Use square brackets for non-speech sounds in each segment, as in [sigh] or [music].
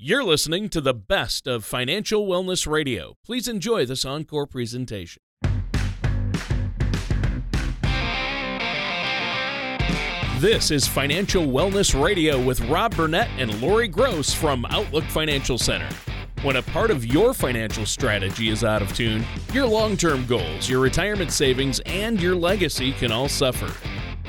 You're listening to the best of Financial Wellness Radio. Please enjoy this encore presentation. This is Financial Wellness Radio with Rob Burnett and Lori Gross from Outlook Financial Center. When a part of your financial strategy is out of tune, your long term goals, your retirement savings, and your legacy can all suffer.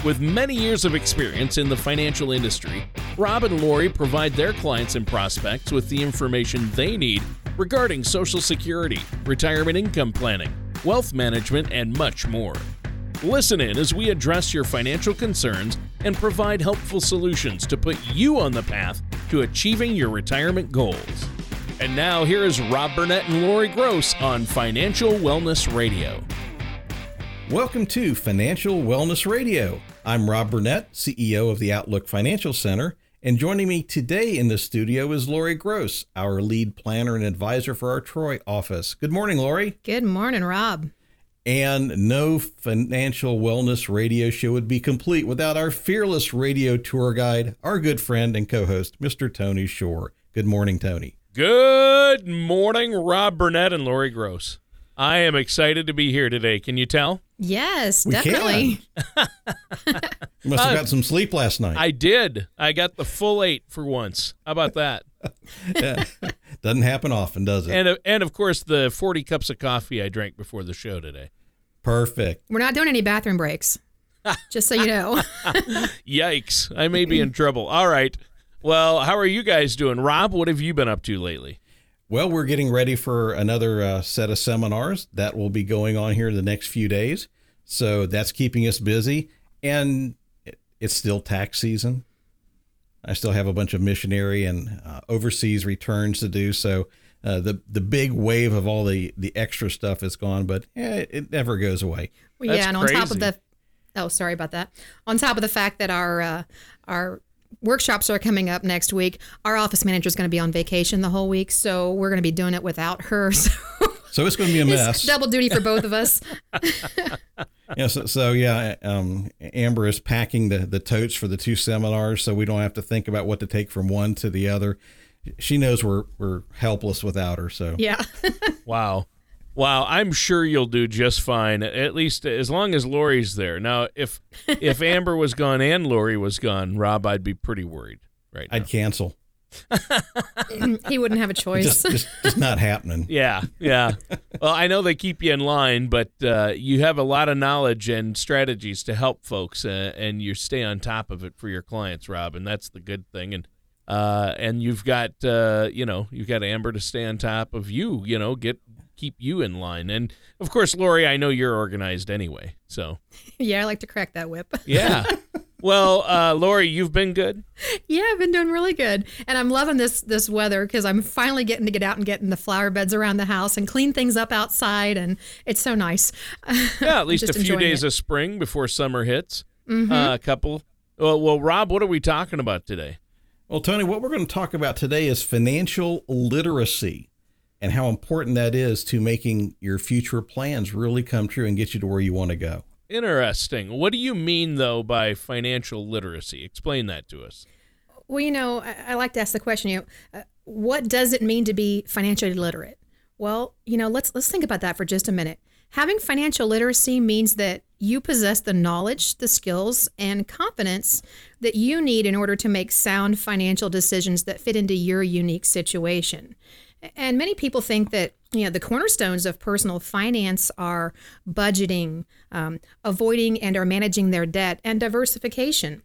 With many years of experience in the financial industry, Rob and Lori provide their clients and prospects with the information they need regarding Social Security, retirement income planning, wealth management, and much more. Listen in as we address your financial concerns and provide helpful solutions to put you on the path to achieving your retirement goals. And now, here is Rob Burnett and Lori Gross on Financial Wellness Radio. Welcome to Financial Wellness Radio. I'm Rob Burnett, CEO of the Outlook Financial Center, and joining me today in the studio is Lori Gross, our lead planner and advisor for our Troy office. Good morning, Lori. Good morning, Rob. And no financial wellness radio show would be complete without our fearless radio tour guide, our good friend and co host, Mr. Tony Shore. Good morning, Tony. Good morning, Rob Burnett and Lori Gross. I am excited to be here today. Can you tell? Yes, We definitely. [laughs] You must have got some sleep last night. I did. I got the full eight for once. How about that? [laughs] Yeah. Doesn't happen often, does it? And uh, and of course the 40 cups of coffee I drank before the show today. Perfect. We're not doing any bathroom breaks. [laughs] Just so you know. Yikes. I may be in trouble. All right. Well, how are you guys doing? Rob, what have you been up to lately? Well, we're getting ready for another uh, set of seminars that will be going on here in the next few days. So that's keeping us busy. And it- it's still tax season. I still have a bunch of missionary and uh, overseas returns to do. So uh, the the big wave of all the, the extra stuff is gone, but eh, it never goes away. Well, That's yeah, and on top of the oh, sorry about that. On top of the fact that our uh, our workshops are coming up next week, our office manager is going to be on vacation the whole week, so we're going to be doing it without her. [laughs] So So it's going to be a mess. it's double duty for both of us. [laughs] Yeah, so, so yeah, um, Amber is packing the, the totes for the two seminars, so we don't have to think about what to take from one to the other. She knows we're we're helpless without her. So yeah. Wow. Wow, I'm sure you'll do just fine. At least as long as Lori's there. Now, if if [laughs] Amber was gone and Lori was gone, Rob, I'd be pretty worried right now. I'd cancel. [laughs] he wouldn't have a choice. Just, just just not happening. [laughs] Yeah, yeah. well, I know they keep you in line, but uh, you have a lot of knowledge and strategies to help folks, uh, and you stay on top of it for your clients, Rob, and that's the good thing. And uh, and you've got uh, you know you've got Amber to stay on top of you. You know, get keep you in line, and of course, Lori, I know you're organized anyway, so [laughs] yeah, I like to crack that whip. [laughs] yeah. well, uh, Lori, you've been good. Yeah, I've been doing really good, and I'm loving this this weather because I'm finally getting to get out and get in the flower beds around the house and clean things up outside, and it's so nice. [laughs] Yeah, at least a few days it. of spring before summer hits. Uh, a couple. Well, well, Rob, what are we talking about today? Well, Tony, what we're going to talk about today is financial literacy and how important that is to making your future plans really come true and get you to where you want to go. Interesting. What do you mean, though, by financial literacy? Explain that to us. Well, you know, I, I like to ask the question. You know, uh, what does it mean to be financially literate? Well, you know, let's let's think about that for just a minute. Having financial literacy means that you possess the knowledge, the skills, and confidence that you need in order to make sound financial decisions that fit into your unique situation. And many people think that you know the cornerstones of personal finance are budgeting, um, avoiding and or managing their debt, and diversification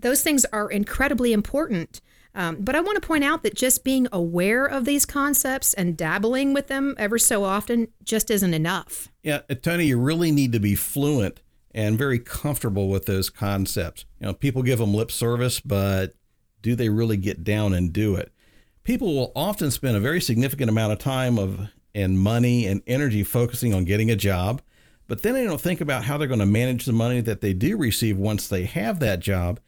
those things are incredibly important. Um, but I want to point out that just being aware of these concepts and dabbling with them ever so often just isn't enough. Yeah, uh, Tony, you really need to be fluent and very comfortable with those concepts. You know, people give them lip service, but do they really get down and do it? People will often spend a very significant amount of time of and money and energy focusing on getting a job, but then they don't think about how they're going to manage the money that they do receive once they have that job.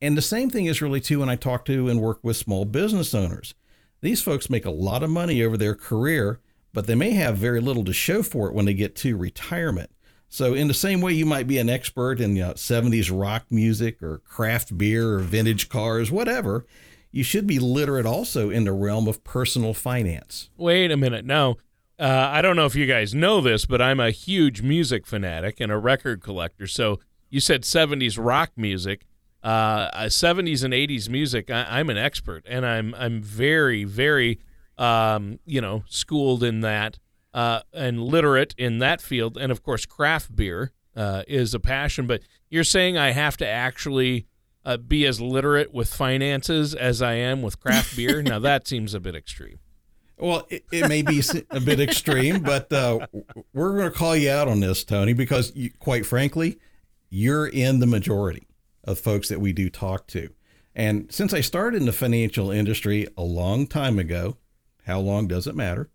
And the same thing is really too when I talk to and work with small business owners. These folks make a lot of money over their career, but they may have very little to show for it when they get to retirement. So, in the same way, you might be an expert in you know, 70s rock music or craft beer or vintage cars, whatever, you should be literate also in the realm of personal finance. Wait a minute. Now, uh, I don't know if you guys know this, but I'm a huge music fanatic and a record collector. So you said 70s rock music. Uh, 70s uh, and 80s music, I, am an expert, and I'm I'm very very um, you know schooled in that uh, and literate in that field, and of course craft beer uh, is a passion. But you're saying I have to actually uh, be as literate with finances as I am with craft beer? now [laughs] that seems a bit extreme. Well, it, it may be a bit extreme, but uh, we're going to call you out on this, Tony, because you, quite frankly, you're in the majority of folks that we do talk to. And since I started in the financial industry a long time ago, how long does it matter?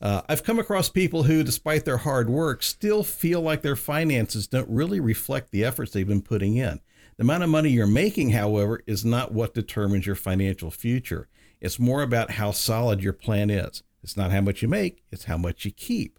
Uh, I've come across people who, despite their hard work, still feel like their finances don't really reflect the efforts they've been putting in. The amount of money you're making, however, is not what determines your financial future. It's more about how solid your plan is. It's not how much you make, it's how much you keep.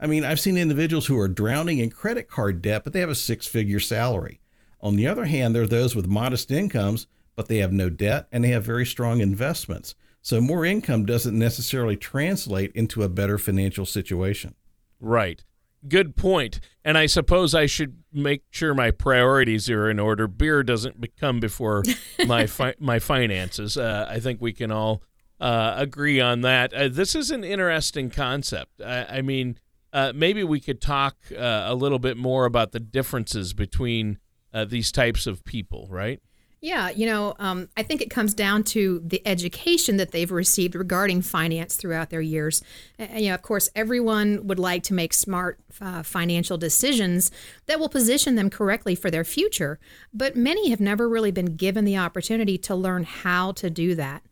I mean, I've seen individuals who are drowning in credit card debt, but they have a six figure salary. On the other hand, there are those with modest incomes, but they have no debt and they have very strong investments. So, more income doesn't necessarily translate into a better financial situation. Right. Good point. And I suppose I should make sure my priorities are in order. Beer doesn't become before [laughs] my fi- my finances. Uh, I think we can all uh, agree on that. Uh, this is an interesting concept. I, I mean, uh, maybe we could talk uh, a little bit more about the differences between uh, these types of people, right? Yeah, you know, um, I think it comes down to the education that they've received regarding finance throughout their years. And, you know, of course, everyone would like to make smart uh, financial decisions that will position them correctly for their future, but many have never really been given the opportunity to learn how to do that.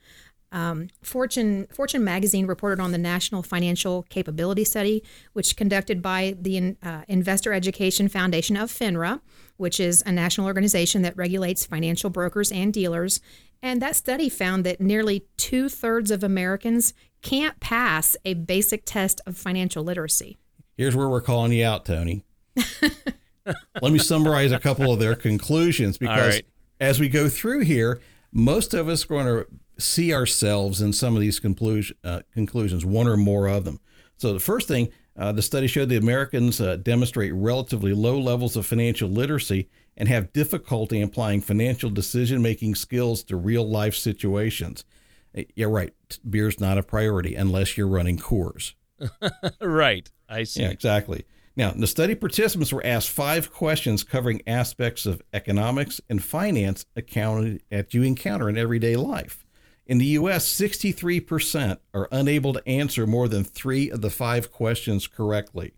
Um, Fortune Fortune magazine reported on the National Financial Capability Study, which conducted by the uh, Investor Education Foundation of FINRA, which is a national organization that regulates financial brokers and dealers. And that study found that nearly two thirds of Americans can't pass a basic test of financial literacy. Here's where we're calling you out, Tony. [laughs] Let me summarize a couple of their conclusions because right. as we go through here, most of us are going to see ourselves in some of these conclusion, uh, conclusions, one or more of them. So the first thing, uh, the study showed the Americans uh, demonstrate relatively low levels of financial literacy and have difficulty applying financial decision making skills to real life situations. Uh, yeah, right. Beer's not a priority unless you're running Coors. [laughs] right. I see. Yeah, exactly. Now, the study participants were asked five questions covering aspects of economics and finance accounted that you encounter in everyday life. In the US, 63% are unable to answer more than three of the five questions correctly.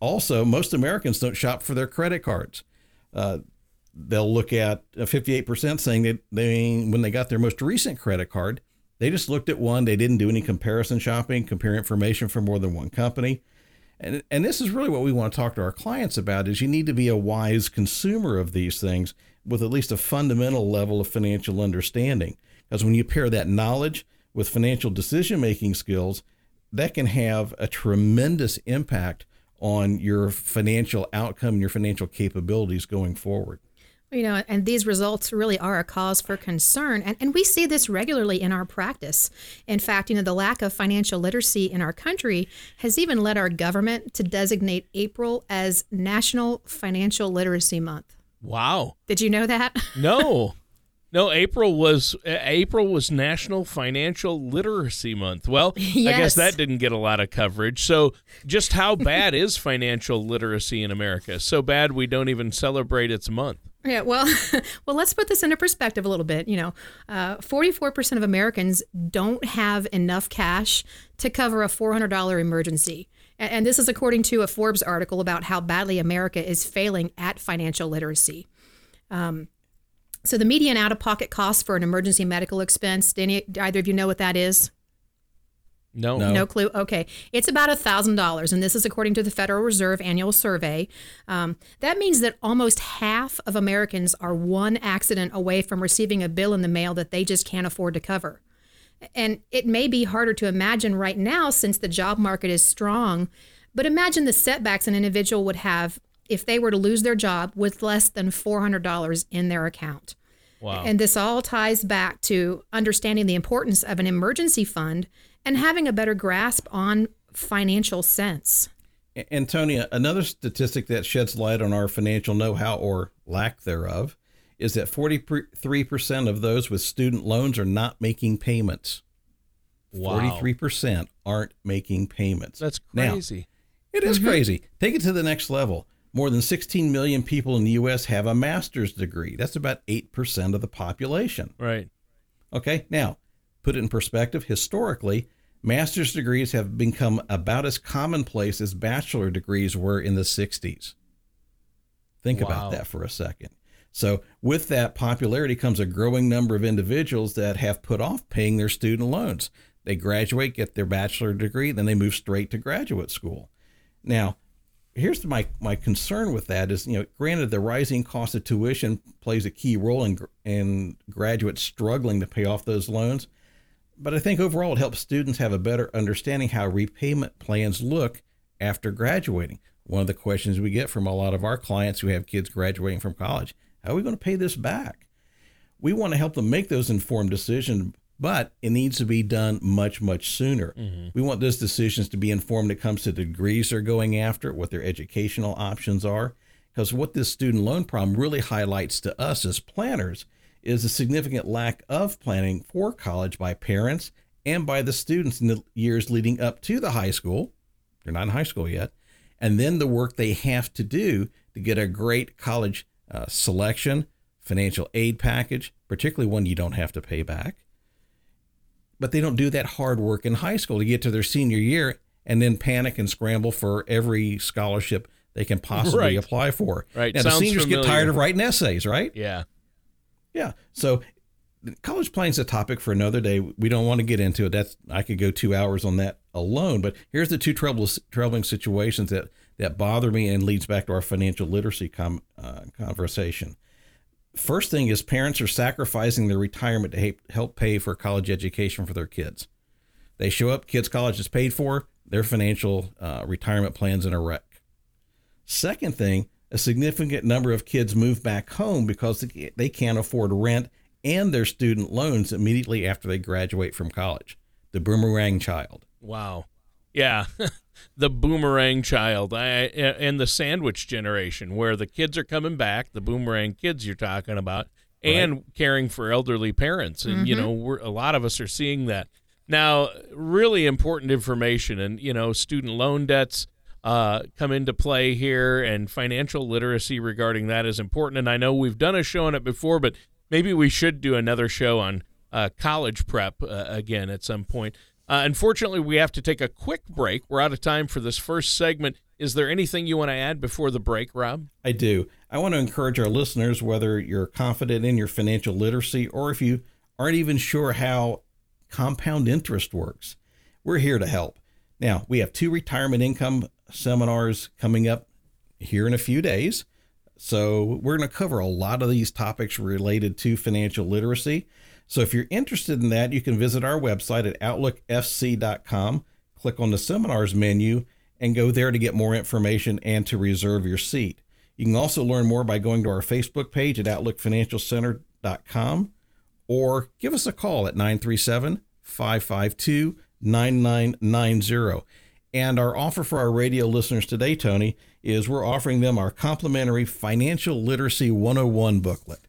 Also, most Americans don't shop for their credit cards. Uh, they'll look at 58% saying that they, when they got their most recent credit card, they just looked at one. They didn't do any comparison shopping, compare information from more than one company. And, and this is really what we want to talk to our clients about is you need to be a wise consumer of these things with at least a fundamental level of financial understanding. Because when you pair that knowledge with financial decision making skills, that can have a tremendous impact on your financial outcome, and your financial capabilities going forward. You know, and these results really are a cause for concern. And, and we see this regularly in our practice. In fact, you know, the lack of financial literacy in our country has even led our government to designate April as National Financial Literacy Month. Wow. Did you know that? No. [laughs] No, April was April was National Financial Literacy Month. Well, yes. [laughs] I guess that didn't get a lot of coverage. So, just how [laughs] bad is financial literacy in America? So bad we don't even celebrate its month. Yeah, well, [laughs] well, let's put this into perspective a little bit. You know, uh, forty-four percent of Americans don't have enough cash to cover a four hundred dollar emergency, and this is according to a Forbes article about how badly America is failing at financial literacy. Um, so the median out-of-pocket cost for an emergency medical expense, do any, either of you know what that is? No. no. No, clue. Okay. It's about a $1,000, and this is according to the Federal Reserve annual survey. Um, that means that almost half of Americans are one accident away from receiving a bill in the mail that they just can't afford to cover. And it may be harder to imagine right now since the job market is strong, but imagine the setbacks an individual would have if they were to lose their job with less than $400 in their account. Wow. And this all ties back to understanding the importance of an emergency fund and having a better grasp on financial sense. And Tony, another statistic that sheds light on our financial know-how or lack thereof is that 43% of those with student loans are not making payments. Wow. 43% aren't making payments. That's crazy. Now, crazy. it is mm-hmm. crazy. Take it to the next level. More than 16 million people in the US have a master's degree. That's about 8% of the population. right. Okay, now put it in perspective. Historically, master's degrees have become about as commonplace as bachelor degrees were in the 60s. Think Wow. about that for a second. So, with that popularity comes a growing number of individuals that have put off paying their student loans. They graduate, get their bachelor degree, then they move straight to graduate school. Now, here's my my concern with that is you know granted the rising cost of tuition plays a key role in in graduates struggling to pay off those loans but i think overall it helps students have a better understanding how repayment plans look after graduating. One of the questions we get from a lot of our clients who have kids graduating from college how are we going to pay this back? We want to help them make those informed decisions, but it needs to be done much, much sooner. We want those decisions to be informed when it comes to the degrees they're going after, what their educational options are. Because what this student loan problem really highlights to us as planners is a significant lack of planning for college by parents and by the students in the years leading up to the high school. They're not in high school yet. And then the work they have to do to get a great college uh, selection, financial aid package, particularly one you don't have to pay back. But they don't do that hard work in high school to get to their senior year and then panic and scramble for every scholarship they can possibly Right. apply for. Right. Now, the seniors get tired of writing essays, right? Yeah. Yeah. So college planning is a topic for another day. We don't want to get into it. That's I could go two hours on that alone. But here's the two troubling situations that that bother me and leads back to our financial literacy com, uh, conversation. First thing is parents are sacrificing their retirement to help pay for college education for their kids. They show up, kids' college is paid for, their financial uh, retirement plans in a wreck. Second thing, a significant number of kids move back home because they- they can't afford rent and their student loans immediately after they graduate from college. The boomerang child. Wow. Yeah. [laughs] the boomerang child I, and the sandwich generation where the kids are coming back, the boomerang kids you're talking about, and caring for elderly parents. And, you know, we're, a lot of us are seeing that. Now, really important information and, you know, student loan debts uh, come into play here and financial literacy regarding that is important. And I know we've done a show on it before, but maybe we should do another show on uh, college prep uh, again at some point. Uh, unfortunately, we have to take a quick break. We're out of time for this first segment. Is there anything you want to add before the break, Rob? I do. I want to encourage our listeners, whether you're confident in your financial literacy or if you aren't even sure how compound interest works, we're here to help. Now, we have two retirement income seminars coming up here in a few days. So, we're going to cover a lot of these topics related to financial literacy. So, if you're interested in that, you can visit our website at outlookfc.com, click on the seminars menu, and go there to get more information and to reserve your seat. You can also learn more by going to our Facebook page at outlookfinancialcenter.com or give us a call at 937 552 9990. And our offer for our radio listeners today, Tony, is we're offering them our complimentary Financial Literacy 101 booklet.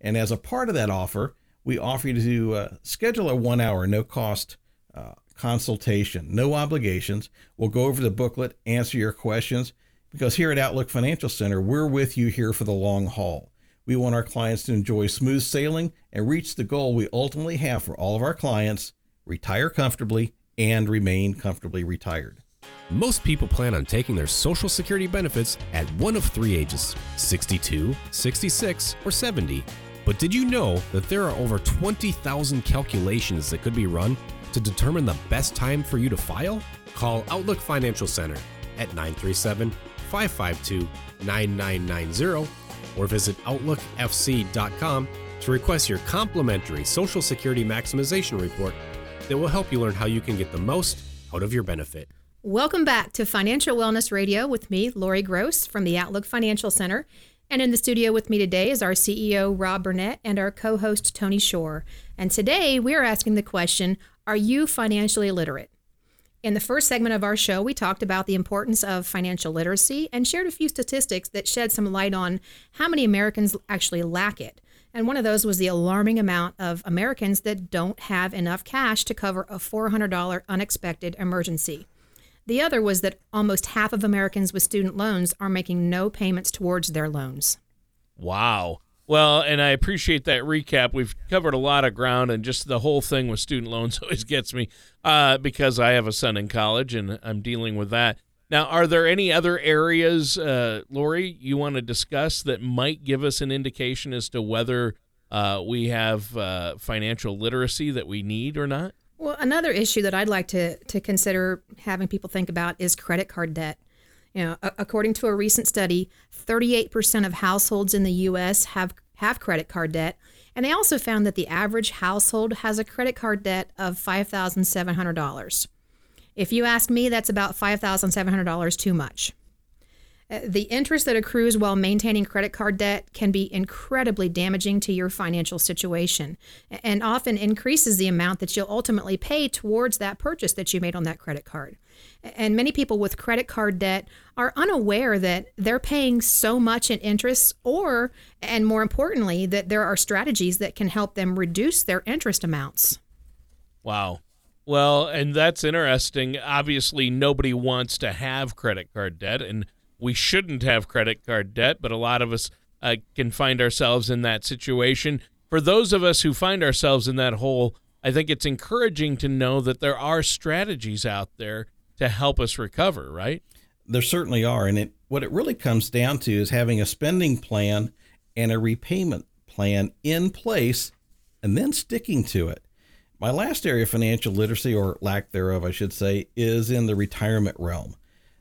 And as a part of that offer, we offer you to uh, schedule a one hour, no cost uh, consultation, no obligations. We'll go over the booklet, answer your questions, because here at Outlook Financial Center, we're with you here for the long haul. We want our clients to enjoy smooth sailing and reach the goal we ultimately have for all of our clients retire comfortably and remain comfortably retired. Most people plan on taking their Social Security benefits at one of three ages 62, 66, or 70. But did you know that there are over 20,000 calculations that could be run to determine the best time for you to file? Call Outlook Financial Center at 937 552 9990 or visit OutlookFC.com to request your complimentary Social Security Maximization Report that will help you learn how you can get the most out of your benefit. Welcome back to Financial Wellness Radio with me, Lori Gross from the Outlook Financial Center. And in the studio with me today is our CEO, Rob Burnett, and our co host, Tony Shore. And today we are asking the question Are you financially literate? In the first segment of our show, we talked about the importance of financial literacy and shared a few statistics that shed some light on how many Americans actually lack it. And one of those was the alarming amount of Americans that don't have enough cash to cover a $400 unexpected emergency. The other was that almost half of Americans with student loans are making no payments towards their loans. Wow. Well, and I appreciate that recap. We've covered a lot of ground, and just the whole thing with student loans [laughs] always gets me uh, because I have a son in college and I'm dealing with that. Now, are there any other areas, uh, Lori, you want to discuss that might give us an indication as to whether uh, we have uh, financial literacy that we need or not? Another issue that I'd like to, to consider having people think about is credit card debt. You know, according to a recent study, 38% of households in the U.S. have have credit card debt, and they also found that the average household has a credit card debt of $5,700. If you ask me, that's about $5,700 too much. Uh, the interest that accrues while maintaining credit card debt can be incredibly damaging to your financial situation and often increases the amount that you'll ultimately pay towards that purchase that you made on that credit card. And many people with credit card debt are unaware that they're paying so much in interest, or, and more importantly, that there are strategies that can help them reduce their interest amounts. Wow. Well, and that's interesting. Obviously, nobody wants to have credit card debt, and we shouldn't have credit card debt, but a lot of us uh, can find ourselves in that situation. For those of us who find ourselves in that hole, I think it's encouraging to know that there are strategies out there to help us recover, right? There certainly are. And it, what it really comes down to is having a spending plan and a repayment plan in place and then sticking to it. My last area of financial literacy, or lack thereof, I should say, is in the retirement realm.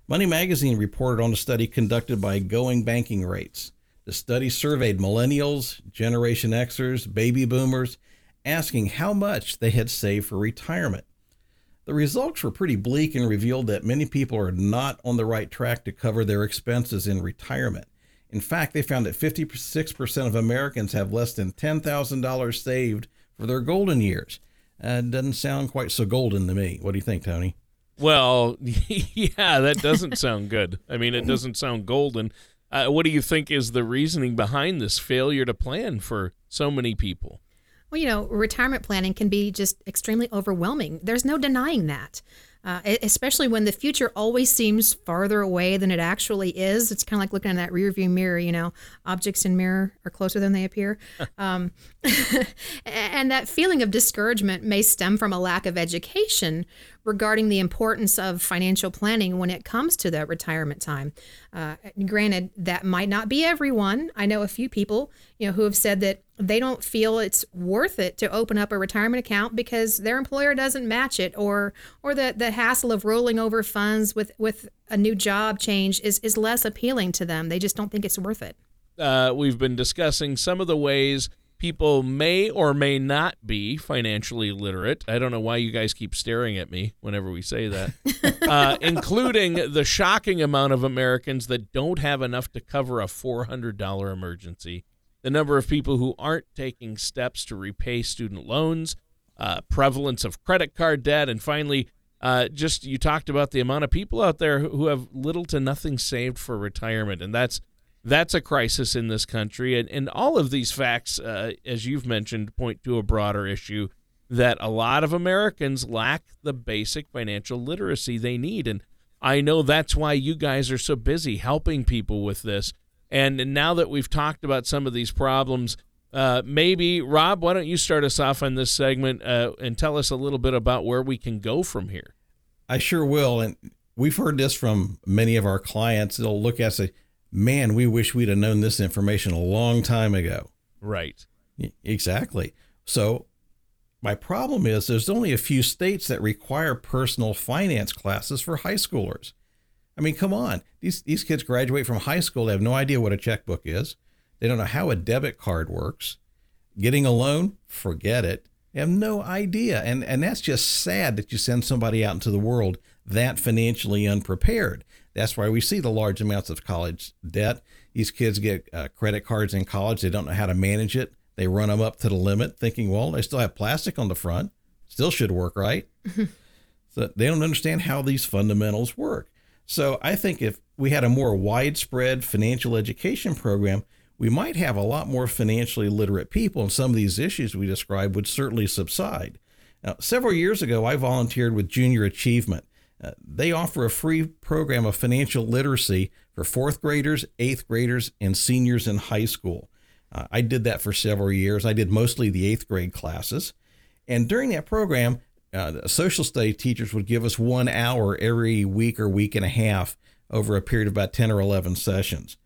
Money Magazine reported on a study conducted by GOBankingRates. The study surveyed millennials, Generation Xers, baby boomers, asking how much they had saved for retirement. The results were pretty bleak and revealed that many people are not on the right track to cover their expenses in retirement. In fact, they found that 56% of Americans have less than $10,000 saved for their golden years. Uh, doesn't sound quite so golden to me. What do you think, Tony? Well, [laughs] yeah, that doesn't sound good. I mean, it doesn't sound golden. Uh, what do you think is the reasoning behind this failure to plan for so many people? Well, you know, retirement planning can be just extremely overwhelming. There's no denying that uh, especially when the future always seems farther away than it actually is. It's kind of like looking in that rearview mirror, you know, objects in mirror are closer than they appear. [laughs] um, [laughs] and that feeling of discouragement may stem from a lack of education regarding the importance of financial planning when it comes to the retirement time. Uh, granted, that might not be everyone. I know a few people, you know, who have said that they don't feel it's worth it to open up a retirement account because their employer doesn't match it or or the, the hassle of rolling over funds with, with a new job change is, is less appealing to them. They just don't think it's worth it. Uh, we've been discussing some of the ways people may or may not be financially literate. I don't know why you guys keep staring at me whenever we say that, [laughs] uh, including the shocking amount of Americans that don't have enough to cover a $400 emergency, the number of people who aren't taking steps to repay student loans, uh, prevalence of credit card debt, and finally, uh, just you talked about the amount of people out there who have little to nothing saved for retirement, and that's that's a crisis in this country. And, and all of these facts, uh, as you've mentioned, point to a broader issue that a lot of Americans lack the basic financial literacy they need. And I know that's why you guys are so busy helping people with this. And now that we've talked about some of these problems, uh, maybe, Rob, why don't you start us off on this segment uh, and tell us a little bit about where we can go from here? I sure will. And we've heard this from many of our clients. They'll look at us and say, man, we wish we'd have known this information a long time ago. Right. Exactly. So, my problem is there's only a few states that require personal finance classes for high schoolers. I mean, come on. These, these kids graduate from high school, they have no idea what a checkbook is, they don't know how a debit card works. Getting a loan, forget it. They have no idea. And, and that's just sad that you send somebody out into the world that financially unprepared. That's why we see the large amounts of college debt. These kids get uh, credit cards in college. They don't know how to manage it. They run them up to the limit, thinking, well, they still have plastic on the front. Still should work, right? [laughs] so they don't understand how these fundamentals work. So I think if we had a more widespread financial education program, we might have a lot more financially literate people, and some of these issues we described would certainly subside. Now, several years ago, I volunteered with Junior Achievement. Uh, they offer a free program of financial literacy for fourth graders, eighth graders, and seniors in high school. Uh, I did that for several years. I did mostly the eighth grade classes. And during that program, uh, social study teachers would give us one hour every week or week and a half over a period of about 10 or 11 sessions.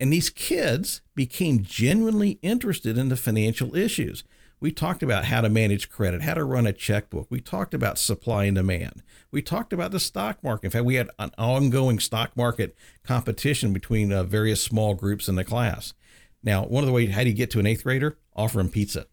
And these kids became genuinely interested in the financial issues. We talked about how to manage credit, how to run a checkbook. We talked about supply and demand. We talked about the stock market. In fact, we had an ongoing stock market competition between uh, various small groups in the class. Now, one of the ways, how do you get to an eighth grader? Offer them pizza.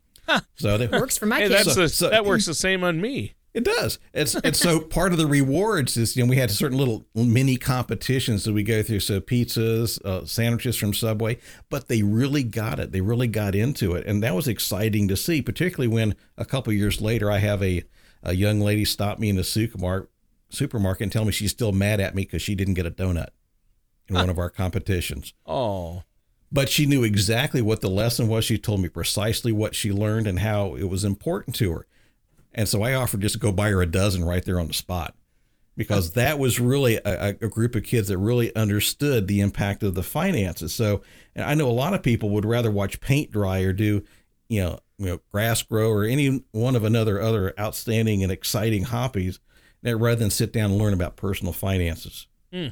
So that works for my Hey, kids. that's So- the, so- that works the same on me. It does. It's and so [laughs] part of the rewards is you know we had certain little mini competitions that we go through. So pizzas, uh, sandwiches from Subway, but they really got it. They really got into it, and that was exciting to see. Particularly when a couple years later, I have a a young lady stop me in the supermarket supermarket and tell me she's still mad at me because she didn't get a donut in one of our competitions. Oh, But she knew exactly what the lesson was. She told me precisely what she learned and how it was important to her. And so I offered just to go buy her a dozen right there on the spot because that was really a, a group of kids that really understood the impact of the finances. So and I know a lot of people would rather watch paint dry or do, you know, you know, grass grow or any one of another other outstanding and exciting hobbies rather than sit down and learn about personal finances. Hmm.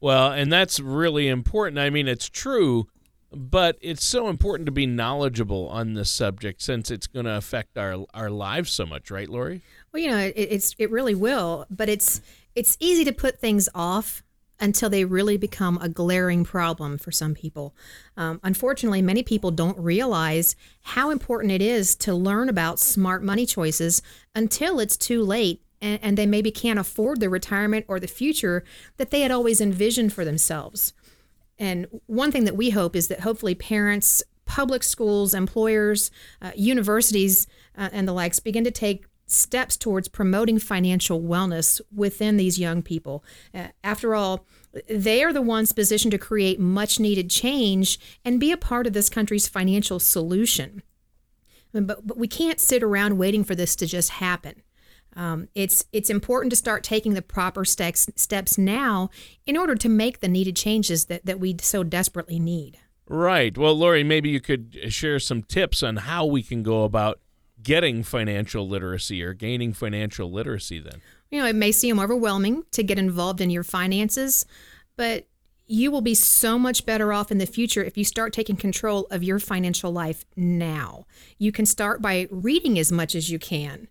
Well, and that's really important. I mean, it's true, but it's so important to be knowledgeable on this subject since it's going to affect our our lives so much, right, Lori? Well, you know, it, it's it really will, but it's it's easy to put things off until they really become a glaring problem for some people. Um, unfortunately, many people don't realize how important it is to learn about smart money choices until it's too late, and, and they maybe can't afford the retirement or the future that they had always envisioned for themselves. And one thing that we hope is that hopefully parents, public schools, employers, uh, universities, uh, and the likes begin to take steps towards promoting financial wellness within these young people. Uh, after all, they are the ones positioned to create much needed change and be a part of this country's financial solution. But, but we can't sit around waiting for this to just happen. Um, it's it's important to start taking the proper steps steps now in order to make the needed changes that, that we so desperately need. Right. Well, Lori, maybe you could share some tips on how we can go about getting financial literacy or gaining financial literacy then. You know, it may seem overwhelming to get involved in your finances, but you will be so much better off in the future if you start taking control of your financial life now. You can start by reading as much as you can.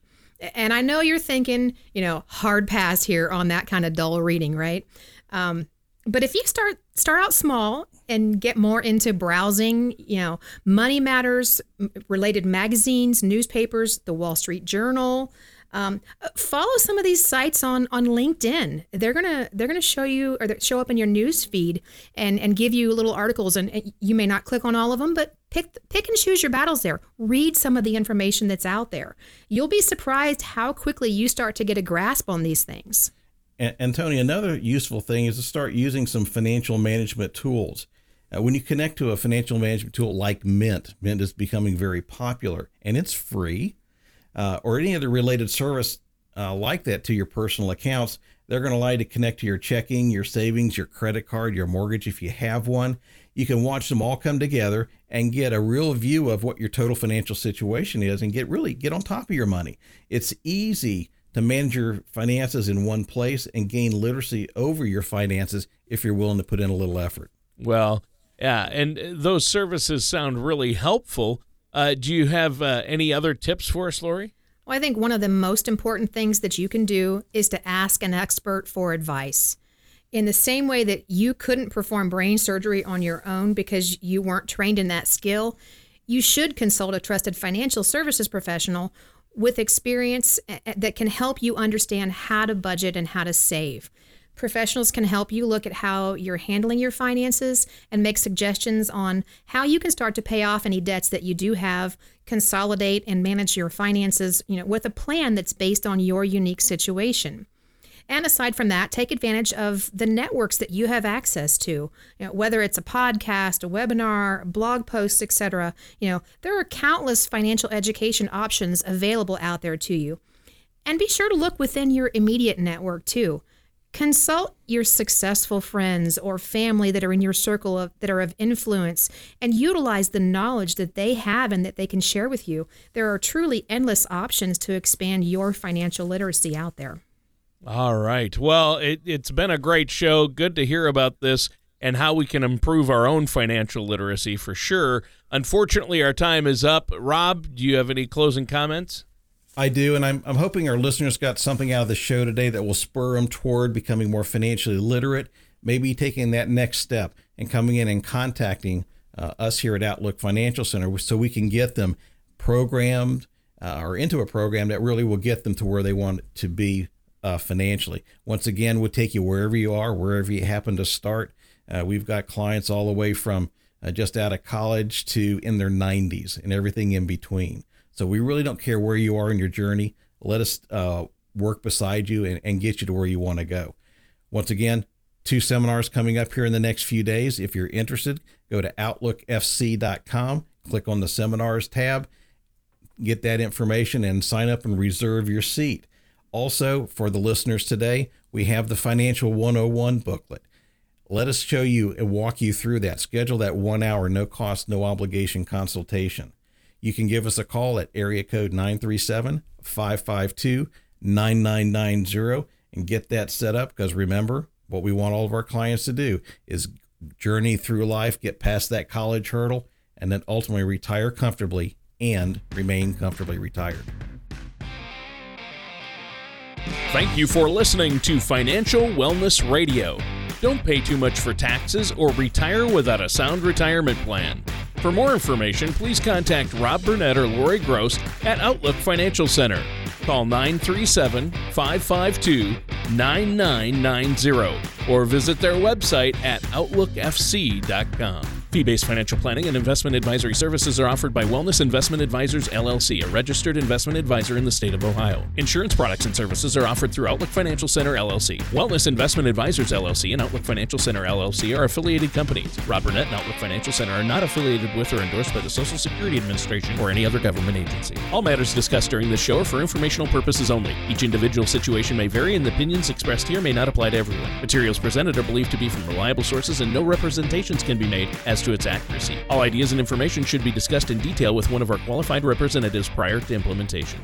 And I know you're thinking, you know, hard pass here on that kind of dull reading, right? Um, but if you start start out small and get more into browsing, you know, Money Matters related magazines, newspapers, the Wall Street Journal, um, follow some of these sites on on LinkedIn. They're gonna they're gonna show you or show up in your news feed and and give you little articles. And and you may not click on all of them, but pick pick and choose your battles there. Read some of the information that's out there. You'll be surprised how quickly you start to get a grasp on these things. And, and Tony, another useful thing is to start using some financial management tools. Uh, when you connect to a financial management tool like Mint, Mint is becoming very popular and it's free, uh, or any other related service uh, like that to your personal accounts, they're going to allow you to connect to your checking, your savings, your credit card, your mortgage if you have one. You can watch them all come together and get a real view of what your total financial situation is and get really get on top of your money. It's easy to manage your finances in one place and gain literacy over your finances if you're willing to put in a little effort. Well, yeah, and uh, those services sound really helpful. Uh, do you have uh, any other tips for us, Lori? Well, I think one of the most important things that you can do is to ask an expert for advice. In the same way that you couldn't perform brain surgery on your own because you weren't trained in that skill, you should consult a trusted financial services professional with experience eh, that can help you understand how to budget and how to save. Professionals can help you look at how you're handling your finances and make suggestions on how you can start to pay off any debts that you do have, consolidate and manage your finances, you know, with a plan that's based on your unique situation. And aside from that, take advantage of the networks that you have access to. You know, whether it's a podcast, a webinar, blog posts, etc. You know, there are countless financial education options available out there to you. And be sure to look within your immediate network too. Consult your successful friends or family that are in your circle of, that are of influence and utilize the knowledge that they have and that they can share with you. There are truly endless options to expand your financial literacy out there. All right. Well, it, it's been a great show. Good to hear about this and how we can improve our own financial literacy for sure. Unfortunately, our time is up. Rob, do you have any closing comments? I do, and I'm, I'm hoping our listeners got something out of the show today that will spur them toward becoming more financially literate, maybe taking that next step and coming in and contacting uh, us here at Outlook Financial Center so we can get them programmed uh, or into a program that really will get them to where they want to be uh, financially. Once again, we'll take you wherever you are, wherever you happen to start. Uh, we've got clients all the way from uh, just out of college to in their 90s and everything in between. So we really don't care where you are in your journey. Let us uh, work beside you and, and get you to where you want to go. Once again, two seminars coming up here in the next few days. If you're interested, go to outlookfc.com, click on the seminars tab, get that information, and sign up and reserve your seat. Also, for the listeners today, we have the Financial 101 booklet. Let us show you and walk you through that. Schedule that one hour, no cost, no obligation consultation you can give us a call at area code 937 552 9990 and get that set up. Because remember, what we want all of our clients to do is journey through life, get past that college hurdle, and then ultimately retire comfortably and remain comfortably retired. Thank you for listening to Financial Wellness Radio. Don't pay too much for taxes or retire without a sound retirement plan. For more information, please contact Rob Burnett or Lori Gross at Outlook Financial Center. Call 937 552 9990 or visit their website at OutlookFC.com. Fee based financial planning and investment advisory services are offered by Wellness Investment Advisors LLC, a registered investment advisor in the state of Ohio. Insurance products and services are offered through Outlook Financial Center LLC. Wellness Investment Advisors LLC and Outlook Financial Center LLC are affiliated companies. Rob Burnett and Outlook Financial Center are not affiliated with or endorsed by the Social Security Administration or any other government agency. All matters discussed during this show are for informational purposes only. Each individual situation may vary, and the opinions expressed here may not apply to everyone. Materials presented are believed to be from reliable sources, and no representations can be made as to its accuracy. All ideas and information should be discussed in detail with one of our qualified representatives prior to implementation.